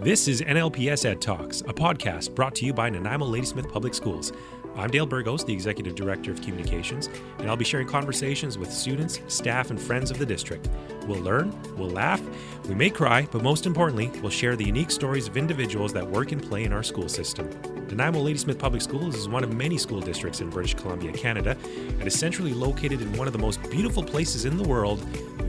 This is NLPS Ed Talks, a podcast brought to you by Nanaimo Ladysmith Public Schools. I'm Dale Burgos, the Executive Director of Communications, and I'll be sharing conversations with students, staff, and friends of the district. We'll learn, we'll laugh, we may cry, but most importantly, we'll share the unique stories of individuals that work and play in our school system. Nanaimo Ladysmith Public Schools is one of many school districts in British Columbia, Canada, and is centrally located in one of the most beautiful places in the world,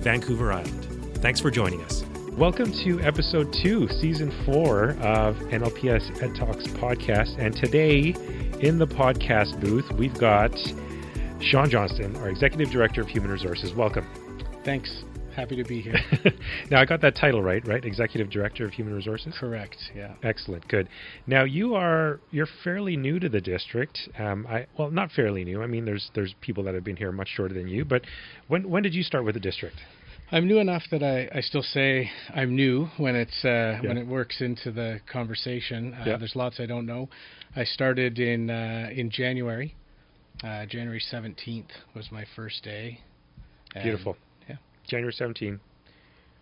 Vancouver Island. Thanks for joining us. Welcome to episode two, season four of NLPS Ed Talks podcast. And today in the podcast booth, we've got Sean Johnston, our Executive Director of Human Resources. Welcome. Thanks. Happy to be here. now, I got that title right, right? Executive Director of Human Resources? Correct, yeah. Excellent, good. Now, you are, you're fairly new to the district. Um, I, well, not fairly new. I mean, there's, there's people that have been here much shorter than you, but when, when did you start with the district? I'm new enough that I, I still say I'm new when it's uh, yeah. when it works into the conversation. Uh, yeah. There's lots I don't know. I started in uh, in January. Uh, January 17th was my first day. Beautiful. Yeah. January 17th.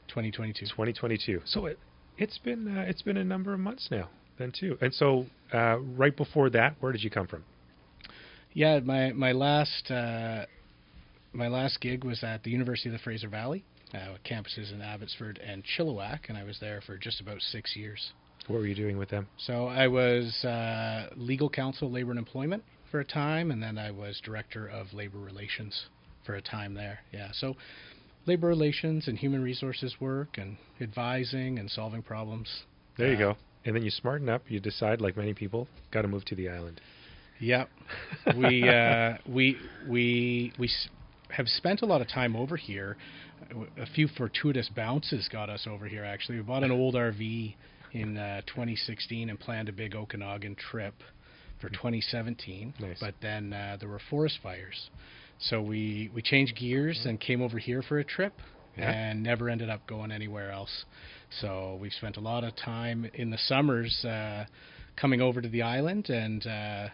2022. 2022. So it it's been uh, it's been a number of months now then too. And so uh, right before that, where did you come from? Yeah, my my last my last gig was at the University of the Fraser Valley uh, with campuses in Abbotsford and Chilliwack, and I was there for just about six years. What were you doing with them? So I was uh, legal counsel, labor and employment for a time, and then I was director of labor relations for a time there. Yeah, so labor relations and human resources work and advising and solving problems. There uh, you go. And then you smarten up. You decide, like many people, got to move to the island. Yep. we uh, we we we have spent a lot of time over here a few fortuitous bounces got us over here. Actually, we bought an old RV in uh, 2016 and planned a big Okanagan trip for 2017. Nice. But then uh, there were forest fires, so we we changed gears and came over here for a trip. Yeah. And never ended up going anywhere else. So we've spent a lot of time in the summers uh, coming over to the island, and uh,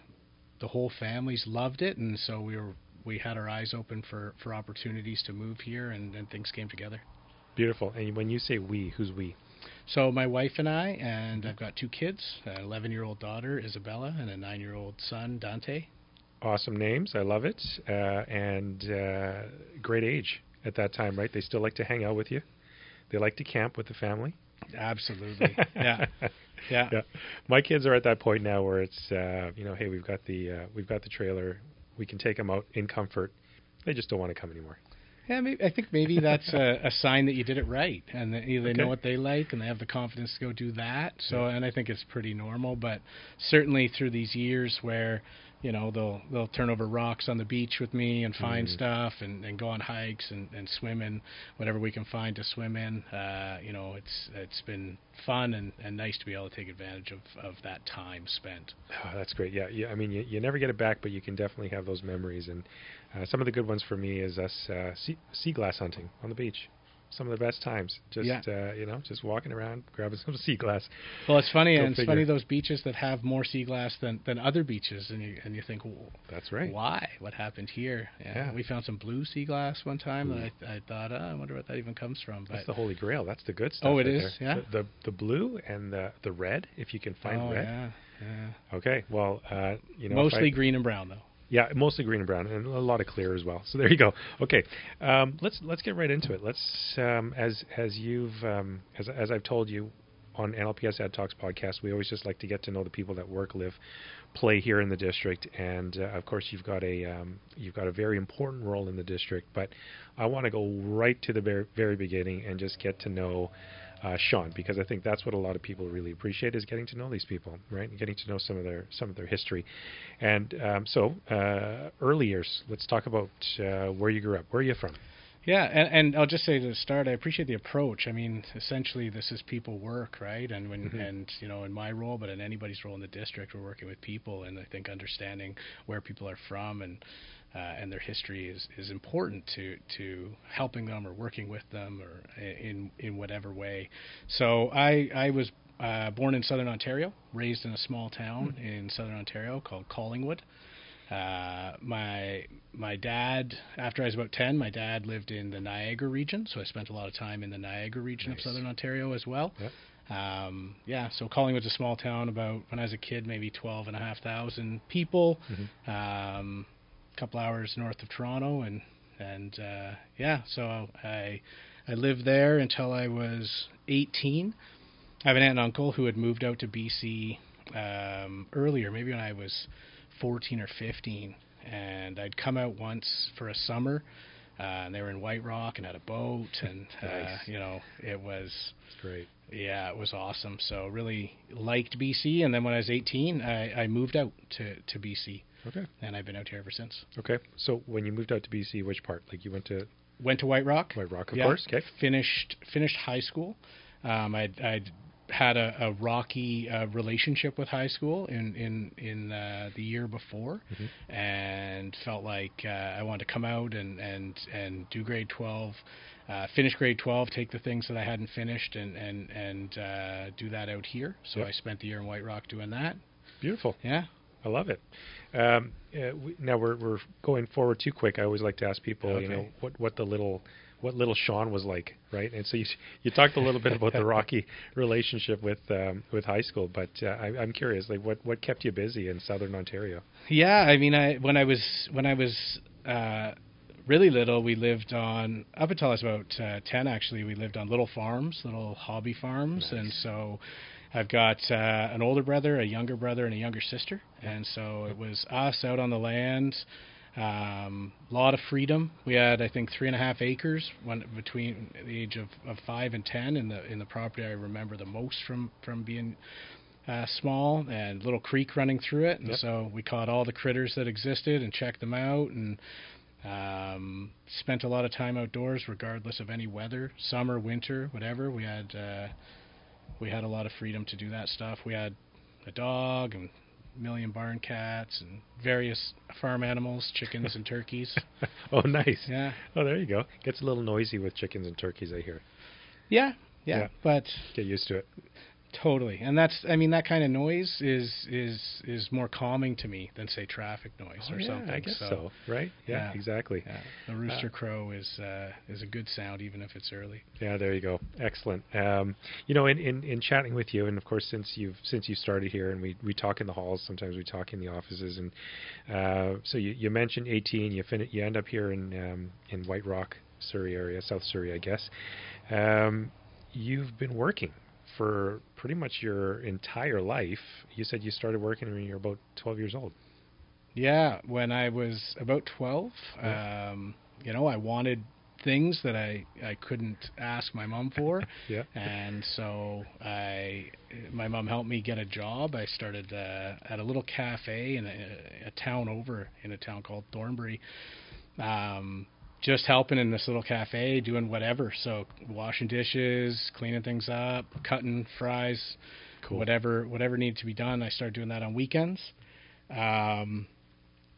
the whole family's loved it. And so we were we had our eyes open for, for opportunities to move here, and, and things came together. Beautiful. And when you say we, who's we? So my wife and I, and I've got two kids: an 11-year-old daughter, Isabella, and a 9-year-old son, Dante. Awesome names. I love it. Uh, and uh, great age at that time, right? They still like to hang out with you. They like to camp with the family. Absolutely. yeah. Yeah. yeah. My kids are at that point now where it's, uh, you know, hey, we've got the uh, we've got the trailer we can take them out in comfort. They just don't want to come anymore. Yeah, maybe, I think maybe that's a, a sign that you did it right, and that, you know, they okay. know what they like, and they have the confidence to go do that. So, yeah. and I think it's pretty normal. But certainly through these years where you know they'll they'll turn over rocks on the beach with me and find mm. stuff and, and go on hikes and, and swim in whatever we can find to swim in. Uh, you know, it's it's been fun and, and nice to be able to take advantage of, of that time spent. Oh, that's great. Yeah, yeah. I mean, you, you never get it back, but you can definitely have those memories. And uh, some of the good ones for me is us uh, sea, sea glass hunting on the beach some of the best times. Just yeah. uh, you know, just walking around, grabbing some sea glass. Well, it's funny, and it's funny those beaches that have more sea glass than, than other beaches, and you and you think, well, that's right. Why? What happened here? Yeah, yeah. we found some blue sea glass one time, Ooh. and I, I thought, oh, I wonder what that even comes from. But that's the holy grail. That's the good stuff. Oh, it right is. There. Yeah. The, the, the blue and the the red, if you can find oh, red. Yeah. Yeah. Okay. Well, uh, you know, mostly I, green and brown though. Yeah, mostly green and brown, and a lot of clear as well. So there you go. Okay, um, let's let's get right into it. Let's um, as as you've um, as as I've told you on NLPS Ed Talks podcast, we always just like to get to know the people that work, live, play here in the district, and uh, of course you've got a um, you've got a very important role in the district. But I want to go right to the very very beginning and just get to know uh, Sean, because I think that's what a lot of people really appreciate is getting to know these people, right? And getting to know some of their some of their history. And um, so, uh, early years. Let's talk about uh, where you grew up. Where are you from? Yeah, and, and I'll just say to start, I appreciate the approach. I mean, essentially, this is people work, right? And when mm-hmm. and you know, in my role, but in anybody's role in the district, we're working with people, and I think understanding where people are from and uh, and their history is, is important to, to helping them or working with them or in in whatever way. So I I was uh, born in Southern Ontario, raised in a small town mm-hmm. in Southern Ontario called Collingwood. Uh, my my dad, after I was about ten, my dad lived in the Niagara region, so I spent a lot of time in the Niagara region nice. of Southern Ontario as well. Yep. um, yeah, so Collingwood's a small town. About when I was a kid, maybe twelve and a half thousand people. Mm-hmm. Um, couple hours north of Toronto, and and uh, yeah, so I I lived there until I was 18. I have an aunt and uncle who had moved out to BC um, earlier, maybe when I was 14 or 15, and I'd come out once for a summer. Uh, and they were in White Rock and had a boat, and uh, you know it was It's great. yeah, it was awesome. So really liked BC, and then when I was 18, I, I moved out to to BC, Okay. and I've been out here ever since. Okay. So when you moved out to BC, which part? Like you went to Went to White Rock. White Rock, of Yeah. course. Okay. Finished finished high school. Um, I'd, I'd had a, a rocky uh, relationship with high school in in in uh, the year before, Mhm. and felt like uh, I wanted to come out and and and do grade 12. Uh, finish grade 12, take the things that I hadn't finished, and and and uh, do that out here. So Yep. I spent the year in White Rock doing that. Beautiful. Yeah. I love it. Um, uh, we, now we're we're going forward too quick. I always like to ask people, you know, what what the little what little Sean was like, right? And so you you talked a little bit about the rocky relationship with um, with high school, but uh, I, I'm curious, like what what kept you busy in Southern Ontario? Yeah, I mean, I when I was when I was uh, really little, we lived on up until I was about uh, ten. Actually, we lived on little farms, little hobby farms, Nice. and so I've got uh, an older brother, a younger brother, and a younger sister, and so it was us out on the land. Um, lot of freedom. We had, I think, three and a half acres when, between the age of, of five and ten in the in the property I remember the most from from being uh, small and little creek running through it, and Yep. so we caught all the critters that existed and checked them out, and um, spent a lot of time outdoors, regardless of any weather, summer, winter, whatever. We had uh, we had a lot of freedom to do that stuff. We had a dog and a million barn cats and various farm animals, chickens and turkeys. oh, nice. Yeah, Oh, there you go. Gets a little noisy with chickens and turkeys. I hear. yeah, yeah. Yeah. But Get used to it. Totally, and that's I mean that kind of noise is is is more calming to me than say traffic noise Oh, or yeah, something. I guess so. Right? Yeah, Yeah. exactly. Yeah, the rooster crow is uh, is a good sound even if it's early. Yeah, there you go. Excellent. Um, you know, in, in, in chatting with you, and of course, since you've since you started here, and we, we talk in the halls, sometimes we talk in the offices, and uh, so you, you mentioned 18. You fin- you end up here in um, in White Rock, Surrey area, South Surrey, I guess. Um, you've been working for pretty much your entire life. You said you started working when you were about 12 years old. Yeah, when I was about twelve, Yeah. um, you know, I wanted things that I I couldn't ask my mom for. Yeah. and so I, my mom helped me get a job. I started uh, at a little cafe in a, a town over in a town called Thornbury, um, just helping in this little cafe, doing whatever. So washing dishes, cleaning things up, cutting fries, Cool. whatever whatever needed to be done. I started doing that on weekends. Um,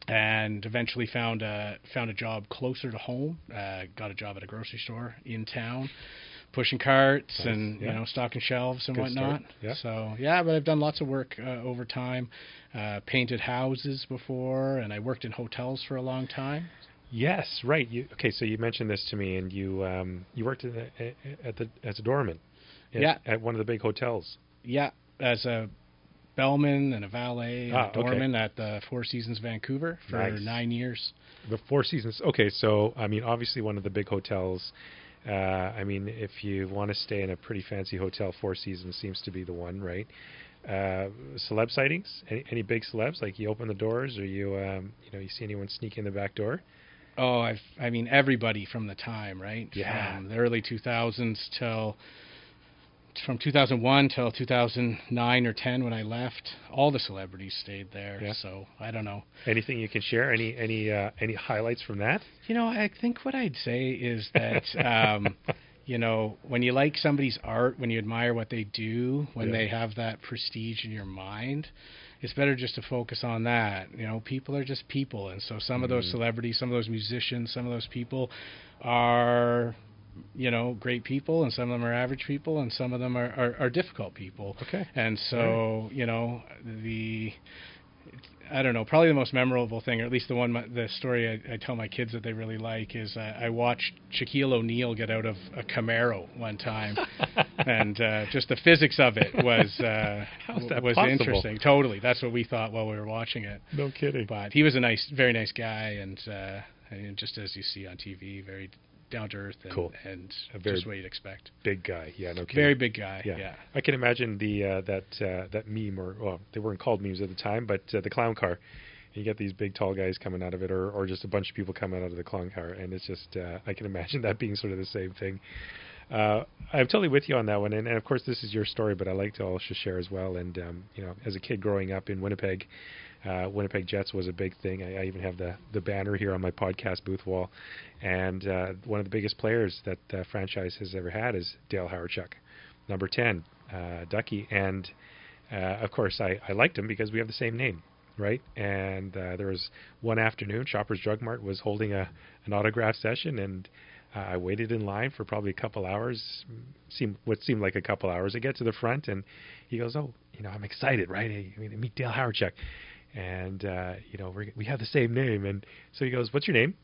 and eventually found a found a job closer to home. Uh, got a job at a grocery store in town, pushing carts Nice, and yeah. you know stocking shelves and Good whatnot. yeah. So yeah, but I've done lots of work uh, over time. Uh, painted houses before, and I worked in hotels for a long time. Yes, right. You, okay, so you mentioned this to me, and you um, you worked at the, at the as a doorman. at- Yeah. At one of the big hotels. Yeah, as a bellman and a valet and Ah, a okay. doorman at the Four Seasons Vancouver for Nice. nine years. The Four Seasons. Okay, so I mean, obviously one of the big hotels. Uh, I mean, if you want to stay in a pretty fancy hotel, Four Seasons seems to be the one, right? Uh, celeb sightings? Any, any big celebs? Like you open the doors, or you, um, you know, you see anyone sneak in the back door? Oh, I've I mean everybody from the time, right? Yeah. From the early 2000s till from 2001 till 2009 or 10 when I left, all the celebrities stayed there. Yeah. So I don't know. Anything you can share? Any any uh, any highlights from that? You know, I think what I'd say is that um, you know when you like somebody's art, when you admire what they do, when Yeah. they have that prestige in your mind. It's better just to focus on that. You know, people are just people, and so some of those Mhm. celebrities, some of those musicians, some of those people are you know great people and some of them are average people and some of them are, are, are difficult people Okay. and so you know the I don't know. Probably the most memorable thing, or at least the one, the story I, I tell my kids that they really like, is uh, I watched Shaquille O'Neal get out of a Camaro one time, and uh, just the physics of it was uh, was possible? interesting. Totally, that's what we thought while we were watching it. No kidding. But he was a nice, very nice guy, and, uh, and just as you see on TV, very down to earth and, Cool. and A very- just what you'd expect. Big guy. Yeah, no kidding. Very big guy. Yeah. yeah. I can imagine the uh, that uh, that meme, or well, they weren't called memes at the time, but uh, the clown car. You get these big tall guys coming out of it, or or just a bunch of people coming out of the clown car, and it's just uh, I can imagine that being sort of the same thing. Uh, I'm totally with you on that one, and, and of course this is your story, but I like to also share as well. And um, you know, as a kid growing up in Winnipeg, uh, Winnipeg Jets was a big thing. I, I even have the the banner here on my podcast booth wall, and uh, one of the biggest players that the franchise has ever had is Dale Hawerchuk, number ten, uh, Ducky, and uh, of course I, I liked him because we have the same name, right? And uh, there was one afternoon, Shoppers Drug Mart was holding a an autograph session, and uh, I waited in line for probably a couple hours, seemed what seemed like a couple hours. I get to the front, and he goes, "Oh, you know, I'm excited, right? I mean, meet Dale Hawerchuk." And uh, you know we we have the same name, and so he goes, "What's your name?"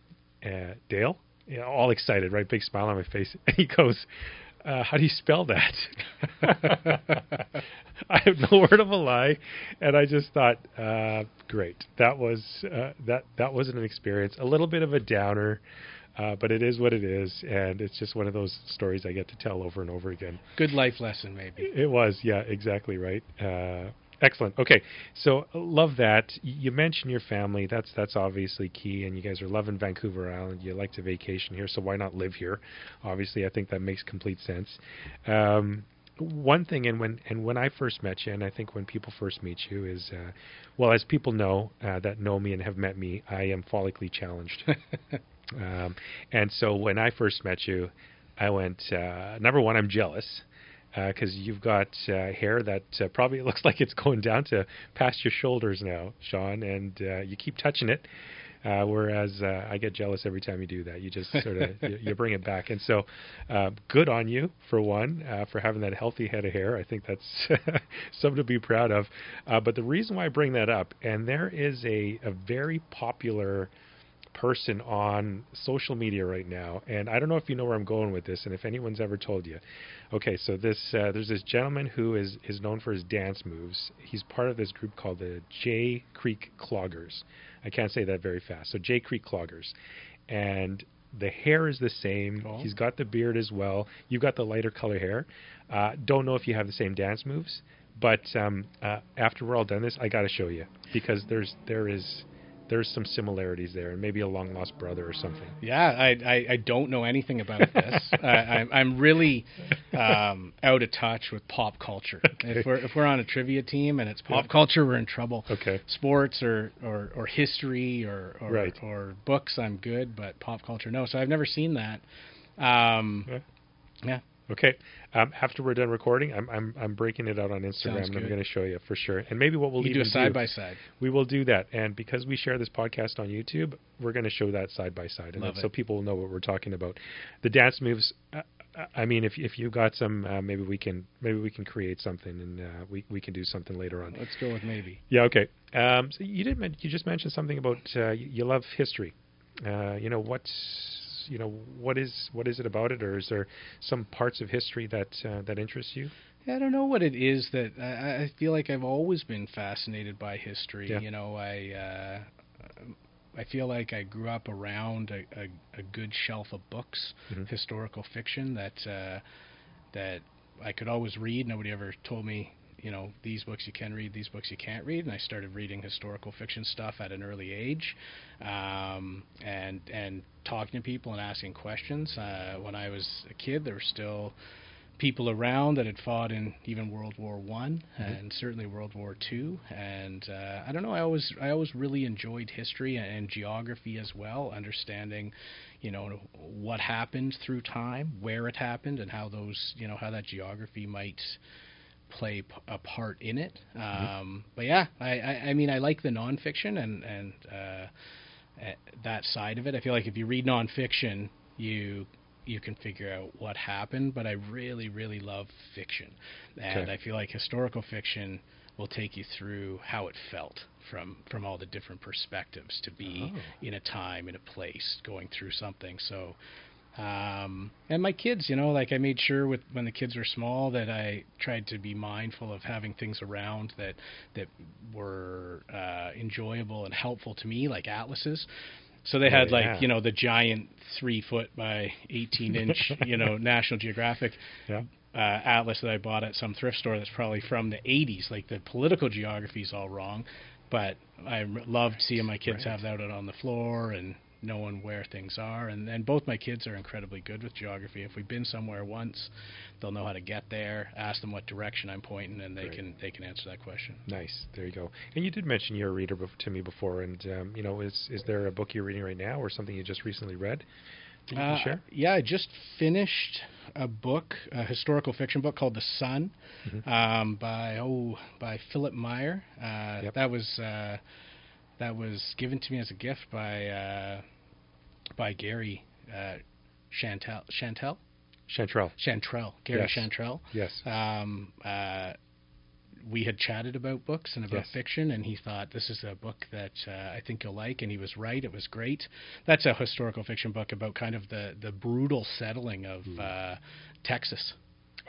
Uh, Dale. You know, all excited, right? Big smile on my face. And he goes, uh, "How do you spell that?" I have no word of a lie, and I just thought, uh, "Great, that was uh, that that was an experience. A little bit of a downer." Uh, but it is what it is, and it's just one of those stories I get to tell over and over again. Good life lesson, maybe. It was, yeah, exactly right. Excellent. Okay, so love that. You mentioned your family. That's that's obviously key, and you guys are loving Vancouver Island. You like to vacation here, so why not live here? Obviously, I think that makes complete sense. Um, one thing, and when and when I first met you, and I think when people first meet you, is uh, well, as people know uh, that know me and have met me, I am follically challenged. Um, and so when I first met you, I went, uh, number one, I'm jealous because you've got uh, hair that uh, probably looks like it's going down to past your shoulders now, Sean, and uh, you keep touching it. Uh, whereas uh, I get jealous every time you do that. You just sort of you, you bring it back, and so uh, good on you for one uh, for having that healthy head of hair. I think that's something to be proud of. Uh, but the reason why I bring that up, and there is a, a very popular person on social media right now, and I don't know if you know where I'm going with this, and if anyone's ever told you. Okay, so this uh, there's this gentleman who is is known for his dance moves. He's part of this group called the J Creek Cloggers. I can't say that very fast. So J Creek Cloggers, and the hair is the same. Oh. He's got the beard as well. You've got the lighter color hair. Uh, don't know if you have the same dance moves, but um, uh, after we're all done this, I got to show you because there's there is there's some similarities there, and maybe a long lost brother or something. Yeah, I, I, I don't know anything about this. I, I'm, I'm really um, out of touch with pop culture. If we're if we're on a trivia team and it's pop Yeah. culture, we're in trouble. Okay. Sports or, or, or history or or, Right. or books, I'm good, but pop culture, no. So I've never seen that. Um, Yeah. yeah, Okay. Um, after we're done recording, I'm I'm I'm breaking it out on Instagram, and I'm going to show you for sure. And maybe what we'll do a side by side. we will do that. And because we share this podcast on YouTube, we're going to show that side by side, and so people will know what we're talking about. The dance moves. Uh, I mean, if if you got some, uh, maybe we can maybe we can create something, and uh, we we can do something later on. Let's go with maybe. Yeah. Okay. Um, so you did. You just mentioned something about uh, you, you love history. Uh, you know what's you know what is what is it about it, or is there some parts of history that uh, that interest you? I don't know what it is that I, I feel like I've always been fascinated by history. Yeah. You know, I uh, I feel like I grew up around a, a, a good shelf of books, Mhm. historical fiction that uh, that I could always read. Nobody ever told me, you know, these books you can read, these books you can't read. And I started reading historical fiction stuff at an early age, um, and and talking to people and asking questions. Uh, when I was a kid, there were still people around that had fought in even World War One and certainly World War Two. And uh, I don't know. I always I always really enjoyed history and, and geography as well, understanding, you know, what happened through time, where it happened, and how those you know how that geography might play p- a part in it. Um, but yeah, I, I I mean I like the nonfiction and and uh, uh, that side of it. I feel like if you read nonfiction, you you can figure out what happened, but I really, really love fiction, and Okay. I feel like historical fiction will take you through how it felt from from all the different perspectives to be Oh. in a time in a place going through something. So. Um, and my kids, you know, like I made sure with when the kids were small that I tried to be mindful of having things around that that were uh, enjoyable and helpful to me, like atlases. So they Oh, had like you know the giant three foot by eighteen inch you know National Geographic Yeah. uh, atlas that I bought at some thrift store that's probably from the 80s. Like the political geography is all wrong, but I r- loved seeing my kids Right. have that out on the floor and knowing where things are. And and both my kids are incredibly good with geography. If we've been somewhere once, they'll know how to get there. Ask them what direction I'm pointing, and they Right. can they can answer that question. Nice. There you go. And you did mention you're a reader bef- to me before, and um, you know, is is there a book you're reading right now, or something you just recently read that you Uh, share? Yeah, I just finished a book, a historical fiction book called The Son, Mhm. um, by oh by Philipp Meyer. Uh, Yep. That was uh, that was given to me as a gift by uh, by Gary uh, Chantel Chantel Chantrell. Chantrell Gary Yes. Chantrell. Yes. Um, uh, we had chatted about books and about Yes. fiction, and he thought this is a book that uh, I think you'll like, and he was right. It was great. That's a historical fiction book about kind of the the brutal settling of uh, Texas.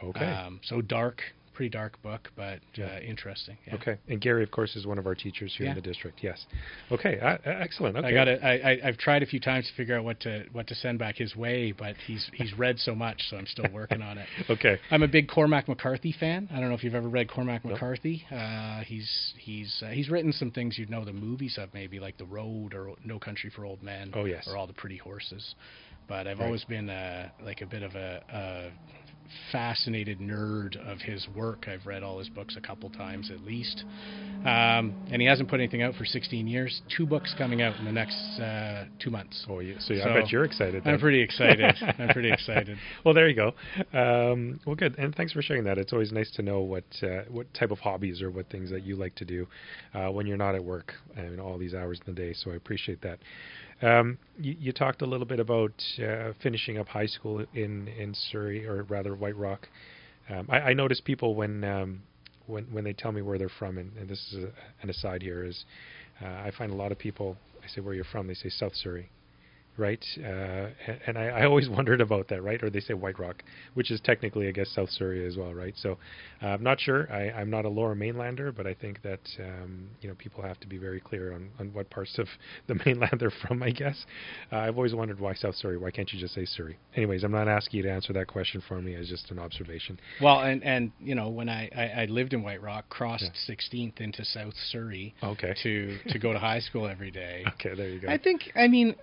Okay. Um, so dark, pretty dark book, but Yeah. uh, interesting. Yeah. Okay. And Gary, of course, is one of our teachers here in the district. Yes. Okay. Uh, excellent. Okay. I got it. I, I've tried a few times to figure out what to what to send back his way, but he's he's read so much, so I'm still working on it. Okay. I'm a big Cormac McCarthy fan. I don't know if you've ever read Cormac Nope. McCarthy. Uh, he's he's uh, he's written some things you'd know the movies of, maybe like The Road or No Country for Old Men. Oh, yes. Or All the Pretty Horses. But I've Right. always been uh, like a bit of a, a fascinated nerd of his work. I've read all his books a couple times at least. Um, and he hasn't put anything out for 16 years. Two books coming out in the next uh, two months. Oh, yeah. So, yeah, I bet you're excited. I'm pretty excited. I'm pretty excited. well, there you go. Um, well, good, and thanks for sharing that. It's always nice to know what uh, what type of hobbies or what things that you like to do uh, when you're not at work and all these hours in the day. So I appreciate that. Um, you, you talked a little bit about uh, finishing up high school in in Surrey, or rather White Rock. Um, I, I notice people when um, when when they tell me where they're from, and, and this is a, an aside here, is uh, I find a lot of people. I say where you're from, they say South Surrey right? Uh, and I, I always wondered about that, right? Or they say White Rock, which is technically, I guess, South Surrey as well, right? So uh, I'm not sure. I, I'm not a Lower Mainlander, but I think that um, you know people have to be very clear on, on what parts of the mainland they're from. I guess uh, I've always wondered why South Surrey. Why can't you just say Surrey? Anyways, I'm not asking you to answer that question for me. It's just an observation. Well, and and you know when I I, I lived in White Rock, crossed Yeah. 16th into South Surrey Okay. to to go to high school every day. Okay, there you go. I think I mean,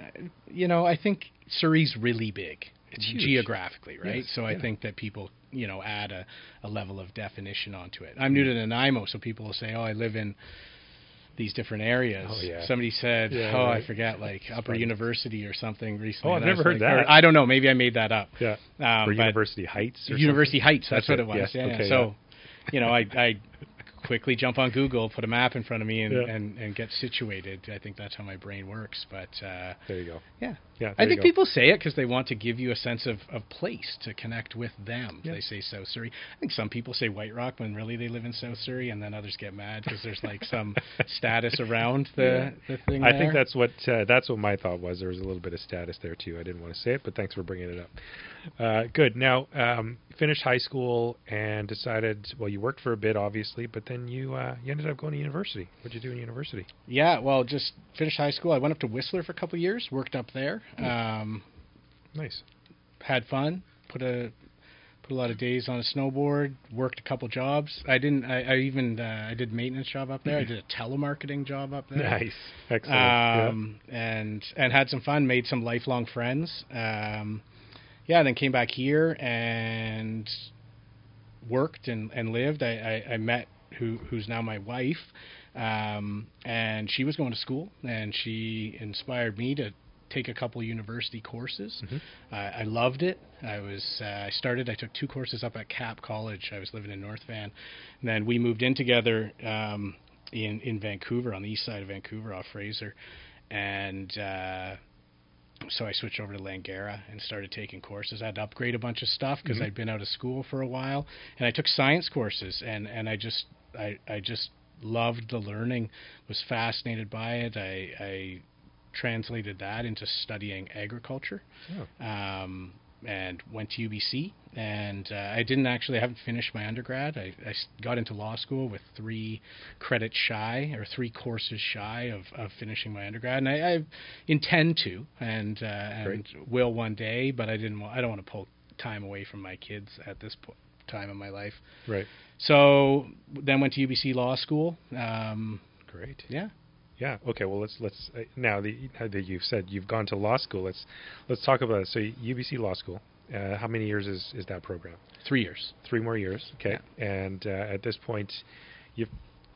you know, I think Surrey's really big. It's huge. geographically, right? Yes, so I yeah. think that people, you know, add a, a level of definition onto it. I'm new to Nanaimo, so people will say, "Oh, I live in these different areas." Oh, yeah. Somebody said, Yeah, "Oh, right. I forget, like Upper funny. University or something recently." Oh, I've never heard like- that. I don't know. Maybe I made that up. yeah. Um, or University Heights. Or University Heights. That's, That's what it, it was. yes, Yeah. okay, so, you know, I I quickly jump on Google, put a map in front of me, and Yeah. and, and get situated. I think that's how my brain works. But uh, There you go. yeah, Yeah. I think go. people say it because they want to give you a sense of, of place to connect with them. Yeah. They say South Surrey. I think some people say White Rock when really they live in South Surrey, and then others get mad because there's like some status around the, the thing. I think that's what uh, that's what my thought was. There was a little bit of status there too. I didn't want to say it, but thanks for bringing it up. Uh, good. Now, um, finished high school and decided. Well, you worked for a bit, obviously, but then you uh, you ended up going to university. What'd you do in university? Yeah, well, just finished high school. I went up to Whistler for a couple of years, worked up there. Um, Nice. had fun. Put a put a lot of days on a snowboard. Worked a couple jobs. I didn't. I, I even uh, I did maintenance job up there. I did a telemarketing job up there. Nice. Excellent. Yeah. Um, and and had some fun. Made some lifelong friends. Um, yeah. Then came back here and worked and, and lived. I, I, I met who who's now my wife. Um, and she was going to school, and she inspired me to take a couple university courses. Mhm. Uh, I loved it. I was uh, I started. I took two courses up at Cap College. I was living in North Van, and then we moved in together um, in in Vancouver on the east side of Vancouver off Fraser, and uh, so I switched over to Langara and started taking courses. I had to upgrade a bunch of stuff because Mhm. I'd been out of school for a while, and I took science courses, and and I just I I just loved the learning, was fascinated by it. I I translated that into studying agriculture Oh. um, and went to UBC. And uh, I didn't actually, I haven't finished my undergrad. I got into law school with three credits shy or three courses shy of, of finishing my undergrad, and I, I intend to and uh, and will one day. But I didn't. wa- I don't want to pull time away from my kids at this po- time in my life. Right. So then went to UBC Law School. Um, Great. yeah. Yeah. Okay. Well, let's let's uh, now that, now that you've said you've gone to law school, let's let's talk about it. So UBC Law School. Uh, how many years is is that program? Three years. Three more years. Okay. And uh, at this point, you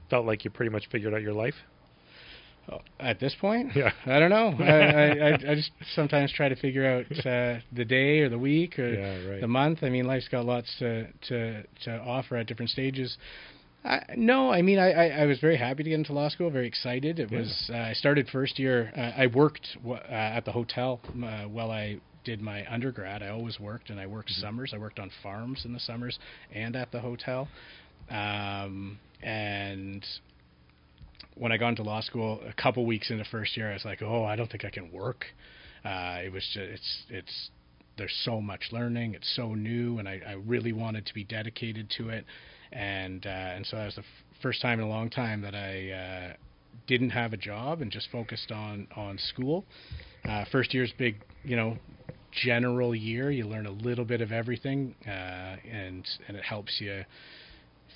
felt like you pretty much figured out your life. Oh, At this point, Yeah. I don't know. I, I, I, just sometimes try to figure out uh, the day or the week or Yeah. Right. the month. I mean, life's got lots to to to offer at different stages. I, no, I mean, I, I, I was very happy to get into law school. Very excited. It Yeah. was. Uh, I started first year. Uh, I worked w- uh, at the hotel uh, while I did my undergrad. I always worked, and I worked Mhm. summers. I worked on farms in the summers and at the hotel. Um, and when I got into law school, a couple weeks into first year, I was like, "Oh, I don't think I can work." Uh, it was just it's it's there's so much learning. It's so new, and I, I really wanted to be dedicated to it. And uh, and so that was the f- first time in a long time that I uh, didn't have a job and just focused on on school. Uh, first year's big, you know, general year. You learn a little bit of everything, uh, and and it helps you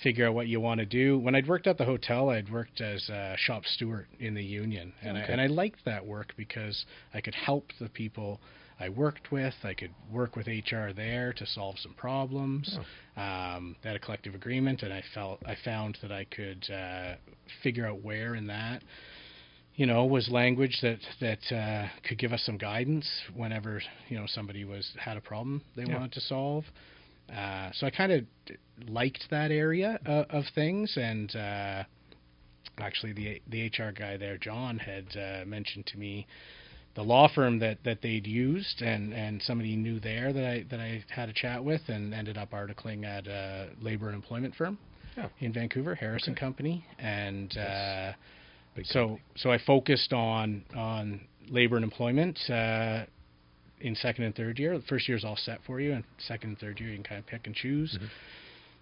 figure out what you want to do. When I'd worked at the hotel, I'd worked as a shop steward in the union, and Okay. I, and I liked that work because I could help the people I worked with. I could work with HR there to solve some problems. Um, they had a collective agreement, and I felt I found that I could uh, figure out where in that. You know, was language that that uh, could give us some guidance whenever you know somebody was had a problem they Yeah. wanted to solve. Uh, so I kind of liked that area uh, of things, and uh, actually the the HR guy there, John, had uh, mentioned to me the law firm that, that they'd used, and, and somebody knew there that I that I had a chat with, and ended up articling at a labor and employment firm Oh. in Vancouver, Harris and Okay. Company, and Yes. uh, so company. so I focused on on labor and employment uh, in second and third year. The first year is all set for you, and second and third year you can kind of pick and choose. Mhm.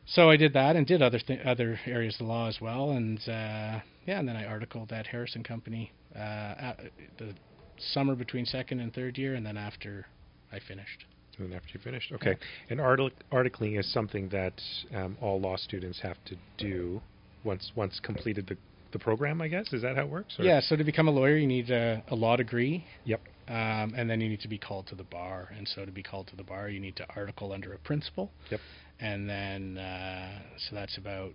So I did that and did other th- other areas of the law as well, and uh, yeah, and then I articled at Harris and Company uh, at the summer between second and third year, and then after I finished. And then after you finished, okay. And artic- articling is something that um, all law students have to do once once completed the the program. I guess is that how it works? or- Yeah, so to become a lawyer, you need a, a law degree. Yep. Um, and then you need to be called to the bar. And so to be called to the bar, you need to article under a principal. Yep. And then, uh, so that's about,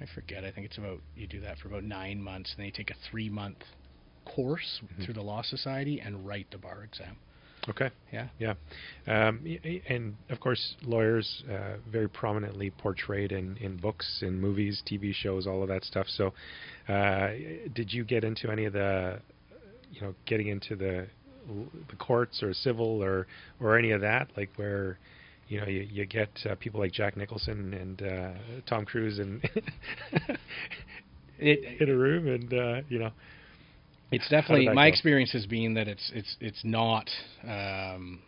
I forget, I think it's about, you do that for about nine months. And then you take a three month course Mhm. through the Law Society and write the bar exam. Okay. Yeah. Yeah. Um, and of course, lawyers uh, very prominently portrayed in, in books, in movies, TV shows, all of that stuff. So, uh, did you get into any of the, you know, getting into the the courts or civil or or any of that, like where, you know, you, you get uh, people like Jack Nicholson and uh, Tom Cruise and It, in a room, and uh, you know, It's definitely my go? experience has been that it's it's it's not um,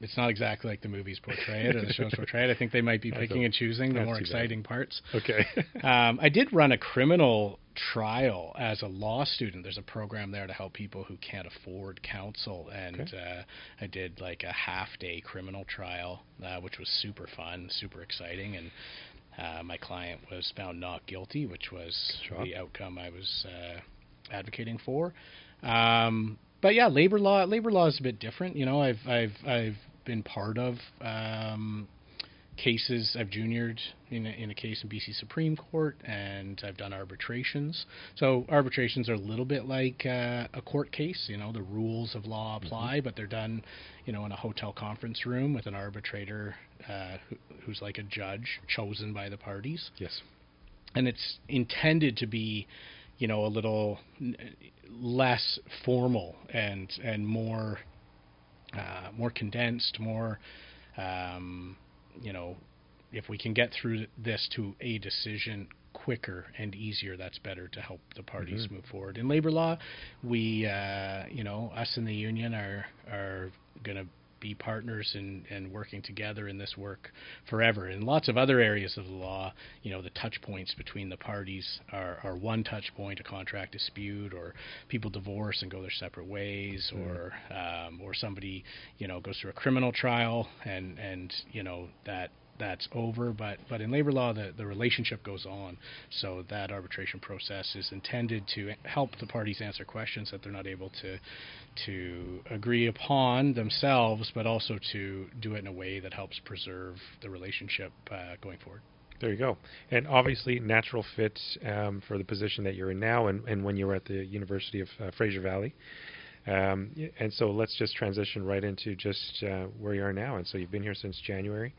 it's not exactly like the movies portray it or the shows portray it. I think they might be picking and choosing the more too bad. exciting parts. okay, Um, I did run a criminal trial as a law student. There's a program there to help people who can't afford counsel, and Okay. uh, I did like a half day criminal trial, uh, which was super fun, super exciting, and uh, my client was found not guilty, which was the outcome I was uh, advocating for. Um, but yeah, labor law labor law is a bit different. You know, I've I've I've been part of um, cases. I've juniored in a, in a case in BC Supreme Court, and I've done arbitrations. So arbitrations are a little bit like uh, a court case. You know, the rules of law apply, but they're done, you know, in a hotel conference room with an arbitrator uh, who, who's like a judge chosen by the parties yes, and it's intended to be you know, a little less formal and and more uh, more condensed, more um, you know, if we can get through this to a decision quicker and easier, that's better to help the parties mm-hmm. move forward. In labor law, we, uh, you know, us in the union are are going to be partners and, and working together in this work forever. In lots of other areas of the law, you know, the touch points between the parties are, are one touch point, a contract dispute, or people divorce and go their separate ways, mm. or um, or somebody, you know, goes through a criminal trial and and you know that that's over. But but in labor law, the the relationship goes on. So that arbitration process is intended to help the parties answer questions that they're not able to to agree upon themselves, but also to do it in a way that helps preserve the relationship uh, going forward. There you go. And obviously, natural fit um, for the position that you're in now and, and when you were at the University of uh, Fraser Valley. Um, and so let's just transition right into just uh, where you are now. And so you've been here since January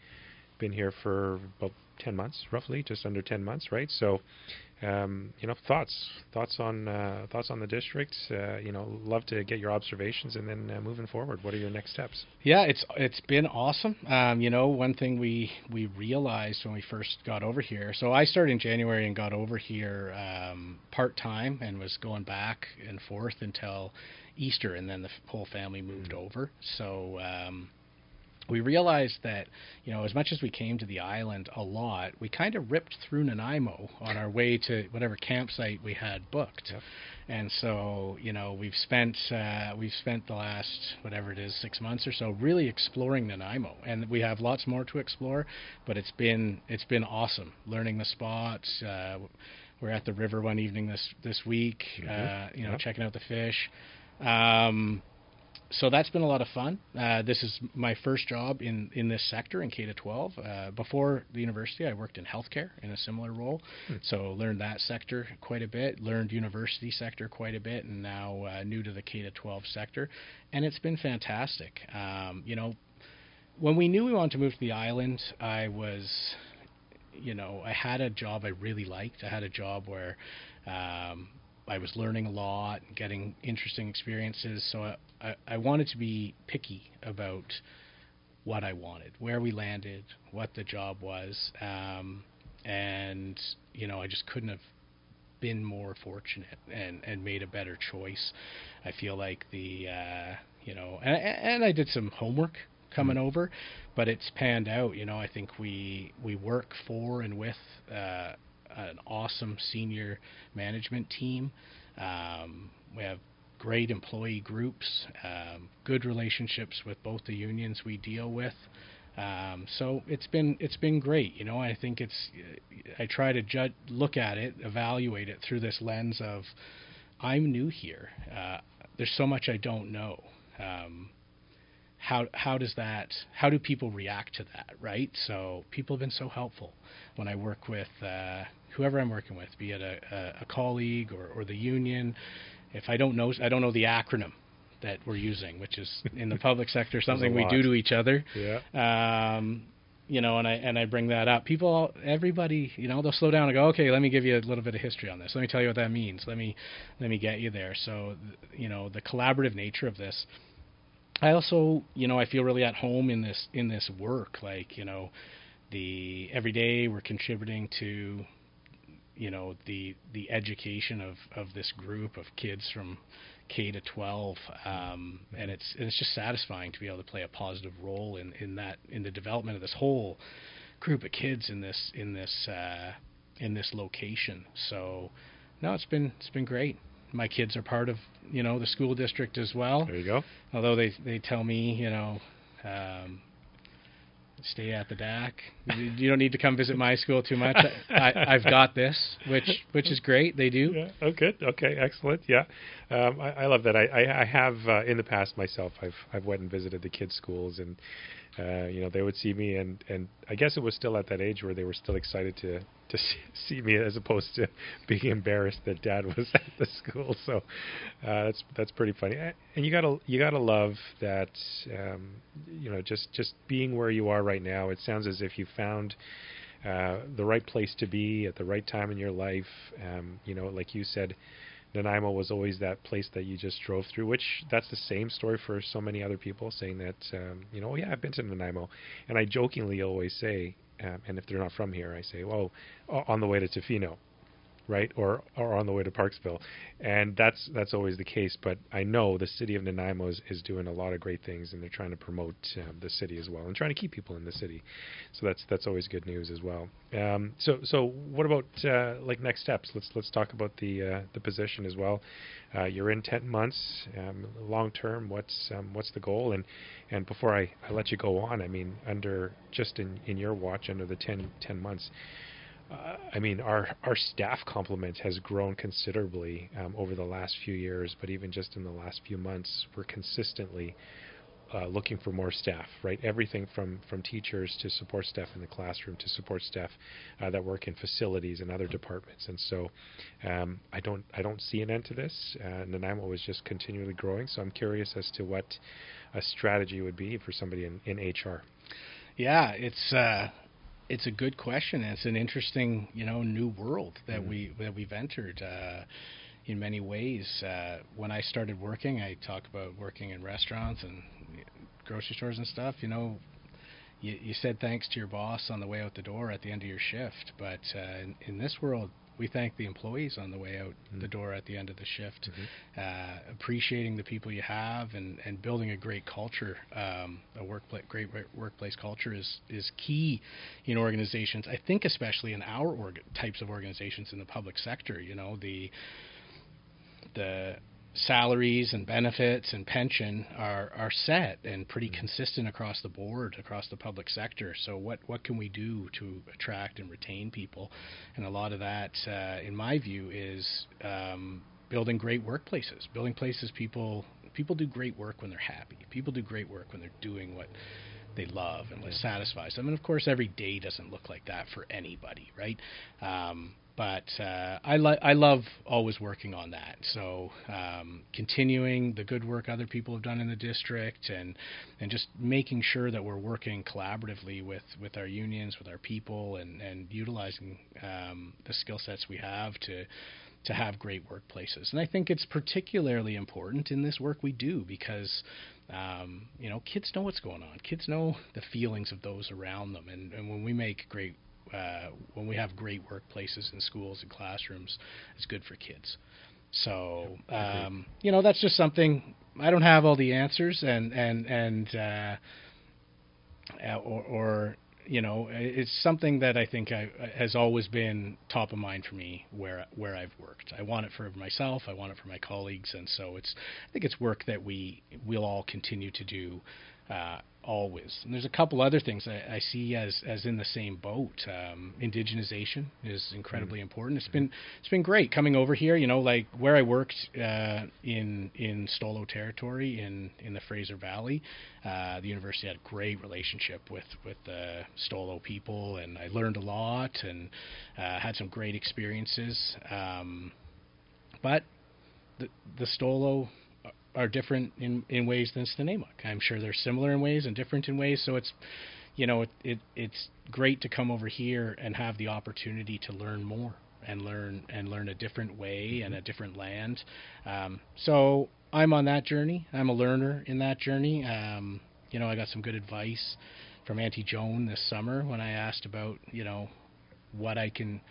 been here for about 10 months, roughly, just under 10 months, right? So, um, you know, thoughts, thoughts on uh, thoughts on the district. Uh, you know, love to get your observations, and then uh, moving forward, what are your next steps? Yeah, it's it's been awesome. Um, you know, one thing we we realized when we first got over here. So I started in January and got over here um, part time, and was going back and forth until Easter, and then the whole family moved mm-hmm. over. So um, we realized that, you know, as much as we came to the island a lot, we kind of ripped through Nanaimo on our way to whatever campsite we had booked. Yep. And so, you know, we've spent uh, we've spent the last whatever it is six months or so really exploring Nanaimo, and we have lots more to explore. But it's been it's been awesome learning the spots. Uh, we're at the river one evening this this week, mm-hmm. uh, you know, yep. checking out the fish. Um, so that's been a lot of fun. Uh, this is my first job in, in this sector in K to 12. Uh, before the university, I worked in healthcare in a similar role, hmm. so learned that sector quite a bit. Learned university sector quite a bit, and now uh, new to the K to 12 sector, and it's been fantastic. Um, you know, when we knew we wanted to move to the island, I was, you know, I had a job I really liked. I had a job where um, I was learning a lot, and getting interesting experiences. So I, I, I wanted to be picky about what I wanted, where we landed, what the job was, um, and you know I just couldn't have been more fortunate and and made a better choice. I feel like the uh, you know and, and I did some homework coming mm over, but it's panned out. You know I think we we work for and with uh, an awesome senior management team. Um, we have great employee groups, um, good relationships with both the unions we deal with. Um, so it's been it's been great. You know, I think it's I try to judge, look at it, evaluate it through this lens of I'm new here. Uh, there's so much I don't know. Um, how how does that how do people react to that right so people have been so helpful when i work with uh, whoever i'm working with be it a, a, a colleague or, or the union if i don't know i don't know the acronym that we're using which is in the public sector something we do to each other yeah um, you know, and I and I bring that up. People, everybody, you know, they'll slow down and go, okay, let me give you a little bit of history on this. Let me tell you what that means. Let me let me get you there. So, you know, the collaborative nature of this I also, you know, I feel really at home in this in this work. Like, you know, the every day we're contributing to, you know, the the education of of this group of kids from K to 12, um, and it's and it's just satisfying to be able to play a positive role in in that in the development of this whole group of kids in this in this uh, in this location. So, no, it's been it's been great my kids are part of you know the school district as well. There you go. Although they they tell me you know um, stay at the DAC. you don't need to come visit my school too much. I, have got this, which which is great. They do. Yeah. Oh, good. Okay. Excellent. Yeah. Um, I, I, love that. I, I, I have uh, in the past myself. I've I've went and visited the kids' schools and uh, you know, they would see me, and and I guess it was still at that age where they were still excited to to see me as opposed to being embarrassed that dad was at the school. So uh, that's that's pretty funny. And you gotta you gotta love that. Um, you know, just just being where you are right now. It sounds as if you found uh, the right place to be at the right time in your life. Um, you know, like you said, Nanaimo was always that place that you just drove through, which that's the same story for so many other people saying that, um, you know, oh, yeah, I've been to Nanaimo. And I jokingly always say, um, and if they're not from here, I say, well, on the way to Tofino right, or or on the way to Parksville, and that's that's always the case. But I know the city of Nanaimo is, is doing a lot of great things, and they're trying to promote um, the city as well, and trying to keep people in the city. So that's that's always good news as well. Um, so so what about uh, like next steps? Let's let's talk about the uh, the position as well. Uh, you're in ten months, um, long term. What's um, what's the goal? And and before I, I let you go on, I mean, under just in, in your watch, under the 10, 10 months, uh, I mean, our our staff complement has grown considerably um, over the last few years, but even just in the last few months, we're consistently uh, looking for more staff. Right, everything from from teachers to support staff in the classroom to support staff uh, that work in facilities and other departments. And so, um, I don't I don't see an end to this. Uh, Nanaimo is just continually growing. So I'm curious as to what a strategy would be for somebody in, in HR. Yeah, it's uh, it's a good question. It's an interesting, you know, new world that mm-hmm. we that we've entered. Uh, in many ways, uh, when I started working, I talk about working in restaurants and grocery stores and stuff. You know, you, you said thanks to your boss on the way out the door at the end of your shift, but uh, in, in this world, we thank the employees on the way out mm-hmm. the door at the end of the shift, mm-hmm. uh, appreciating the people you have and, and building a great culture, um, a workplace, great workplace culture is is key in organizations. I think especially in our org- types of organizations in the public sector. You know the the salaries and benefits and pension are are set and pretty consistent across the board across the public sector. So what what can we do to attract and retain people? And a lot of that, uh, in my view, is um, building great workplaces, building places people people do great work when they're happy. People do great work when they're doing what they love and what satisfies them. And of course, every day doesn't look like that for anybody, right? Um, but uh, I, li- I love always working on that. So um, continuing the good work other people have done in the district, and and just making sure that we're working collaboratively with, with our unions, with our people, and and utilizing um, the skill sets we have to to have great workplaces. And I think it's particularly important in this work we do because um, you know kids know what's going on. Kids know the feelings of those around them, and, and when we make great uh, when we have great workplaces in schools and classrooms, it's good for kids. So um, you know that's just something I don't have all the answers and and and uh, uh, or, or you know it's something that I think I, has always been top of mind for me where where I've worked. I want it for myself. I want it for my colleagues, and so it's I think it's work that we will all continue to do uh, always. And there's a couple other things I, I see as as in the same boat. Um, indigenization is incredibly mm-hmm. important. It's been it's been great coming over here. You know, like where I worked uh, in in Stolo territory in in the Fraser Valley, uh, the university had a great relationship with with the Stolo people, and I learned a lot and uh, had some great experiences. Um, but the the Stolo are different in, in ways than Snuneymuxw. I'm sure they're similar in ways and different in ways. So it's, you know, it, it it's great to come over here and have the opportunity to learn more and learn and learn a different way and a different land. Um, so I'm on that journey. I'm a learner in that journey. Um, you know, I got some good advice from Auntie Joan this summer when I asked about, you know, what I can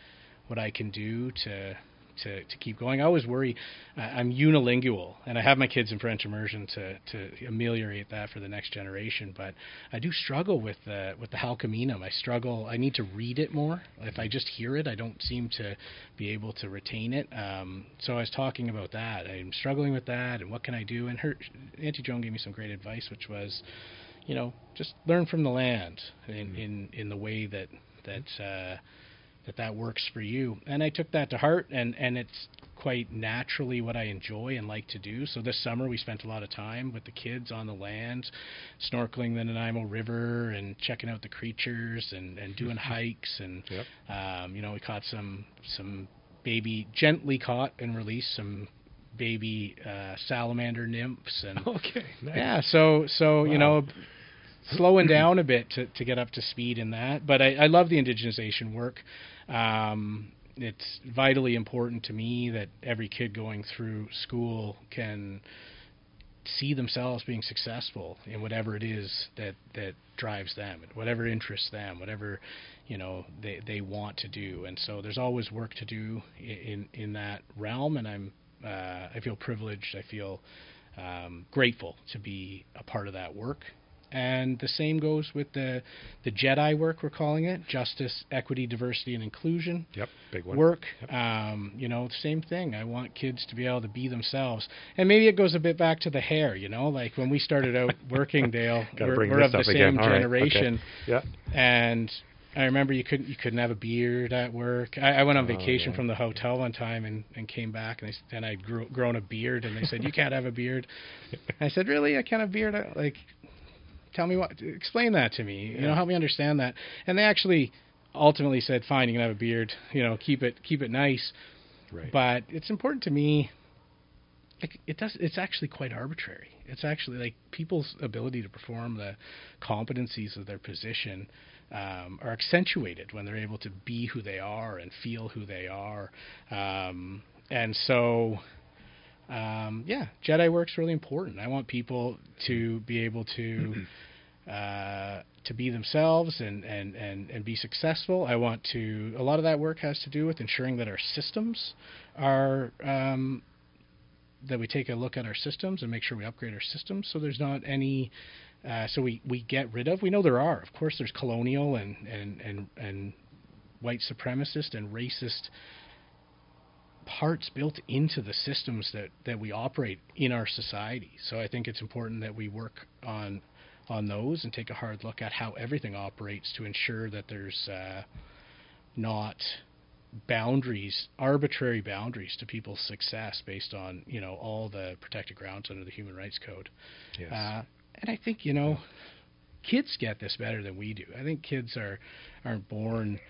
what I can do to to, to keep going. I always worry. Uh, I'm unilingual, and I have my kids in French immersion to, to ameliorate that for the next generation. But I do struggle with the with the Hul'q'umi'num'. I struggle. I need to read it more. If I just hear it, I don't seem to be able to retain it. Um, so I was talking about that. I'm struggling with that, and what can I do? And her Auntie Joan gave me some great advice, which was, you know, just learn from the land in mm-hmm. in, in the way that that. Uh, that that works for you. And I took that to heart, and and it's quite naturally what I enjoy and like to do. So this summer we spent a lot of time with the kids on the land, snorkeling the Nanaimo River and checking out the creatures and and doing hikes and yep. um, you know we caught some some baby gently caught and released some baby uh, salamander nymphs and okay nice. yeah so so wow. you know slowing down a bit to, to get up to speed in that. But I, I love the indigenization work. Um, it's vitally important to me that every kid going through school can see themselves being successful in whatever it is that that drives them, whatever interests them, whatever you know they they want to do. And so there's always work to do in in that realm, and I'm uh, I feel privileged. I feel um, grateful to be a part of that work and the same goes with the the Jedi work we're calling it justice, equity, diversity, and inclusion. Yep, big one. Work. Yep. Um, you know, same thing. I want kids to be able to be themselves, and maybe it goes a bit back to the hair. You know, like when we started out working, Dale, we're, we're of the same generation. Right. Okay. Yeah. And I remember you couldn't you couldn't have a beard at work. I, I went on oh, vacation oh, from the hotel one time and, and came back and they, and I'd grew, grown a beard and they said you can't have a beard. I said really I can't have a beard. Like Tell me what. Explain that to me. Yeah. You know, help me understand that. And they actually ultimately said, "Fine, you can have a beard. You know, keep it keep it nice." Right. But it's important to me. Like it does. It's actually quite arbitrary. It's actually like people's ability to perform the competencies of their position um, are accentuated when they're able to be who they are and feel who they are. Um, and so um, yeah, Jedi work's really important. I want people to be able to uh, to be themselves and, and, and, and be successful. I want to. A lot of that work has to do with ensuring that our systems are um, that we take a look at our systems and make sure we upgrade our systems so there's not any. Uh, so we, we get rid of. We know there are. Of course, there's colonial and and and, and white supremacist and racist parts built into the systems that, that we operate in our society. So I think it's important that we work on on those and take a hard look at how everything operates to ensure that there's uh, not boundaries, arbitrary boundaries to people's success based on you know all the protected grounds under the Human Rights Code. Yes. Uh, and I think you know kids get this better than we do. I think kids are aren't born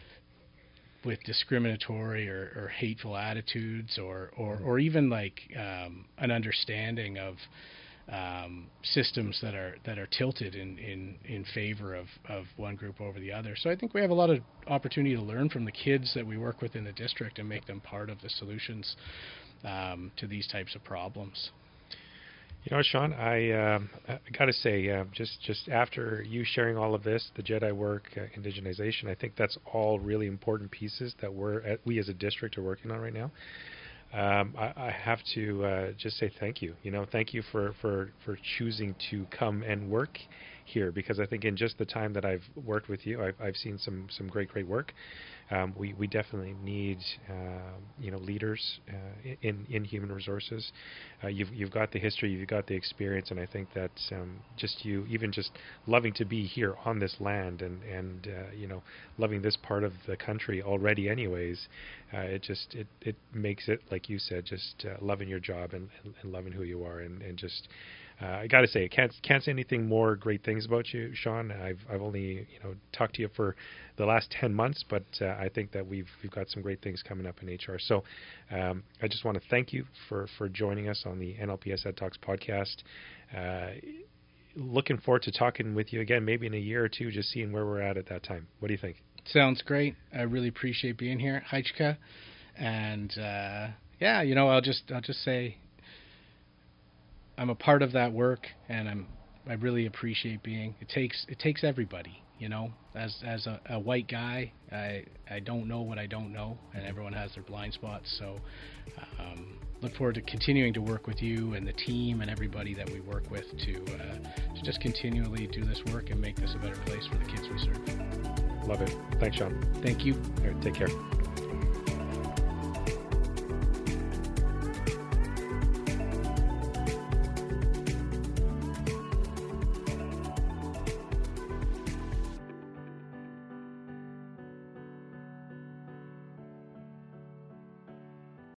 with discriminatory or, or hateful attitudes or, or, or even like um, an understanding of um, systems that are that are tilted in, in, in favor of, of one group over the other. So I think we have a lot of opportunity to learn from the kids that we work with in the district and make them part of the solutions um, to these types of problems. You know, Sean, I, uh, I got to say, uh, just just after you sharing all of this, the Jedi work, uh, indigenization, I think that's all really important pieces that we're at, we as a district are working on right now. Um, I, I, have to uh, just say thank you. You know, thank you for, for, for choosing to come and work here because I think in just the time that I've worked with you, I've, I've seen some some great great work um, we we definitely need uh, you know leaders uh, in in human resources. Uh, you've you've got the history, you've got the experience, and I think that um, just you even just loving to be here on this land and and uh, you know loving this part of the country already, anyways. Uh, it just it it makes it like you said, just uh, loving your job and, and, and loving who you are, and and just uh, I got to say, I can't can't say anything more great things about you, Sean. I've I've only you know talked to you for the last ten months, but uh, I think that we've we've got some great things coming up in HR. So um, I just want to thank you for for joining us on the NLPS Ed Talks podcast. Uh, looking forward to talking with you again, maybe in a year or two, just seeing where we're at at that time. What do you think? Sounds great. I really appreciate being here, Heichka. And uh, yeah, you know, I'll just I'll just say I'm a part of that work, and I'm I really appreciate being. It takes it takes everybody, you know. As as a, a white guy, I I don't know what I don't know, and everyone has their blind spots. So, um, look forward to continuing to work with you and the team and everybody that we work with to uh, to just continually do this work and make this a better place for the kids we serve. Love it. Thanks, Sean. Thank you. Right, take care.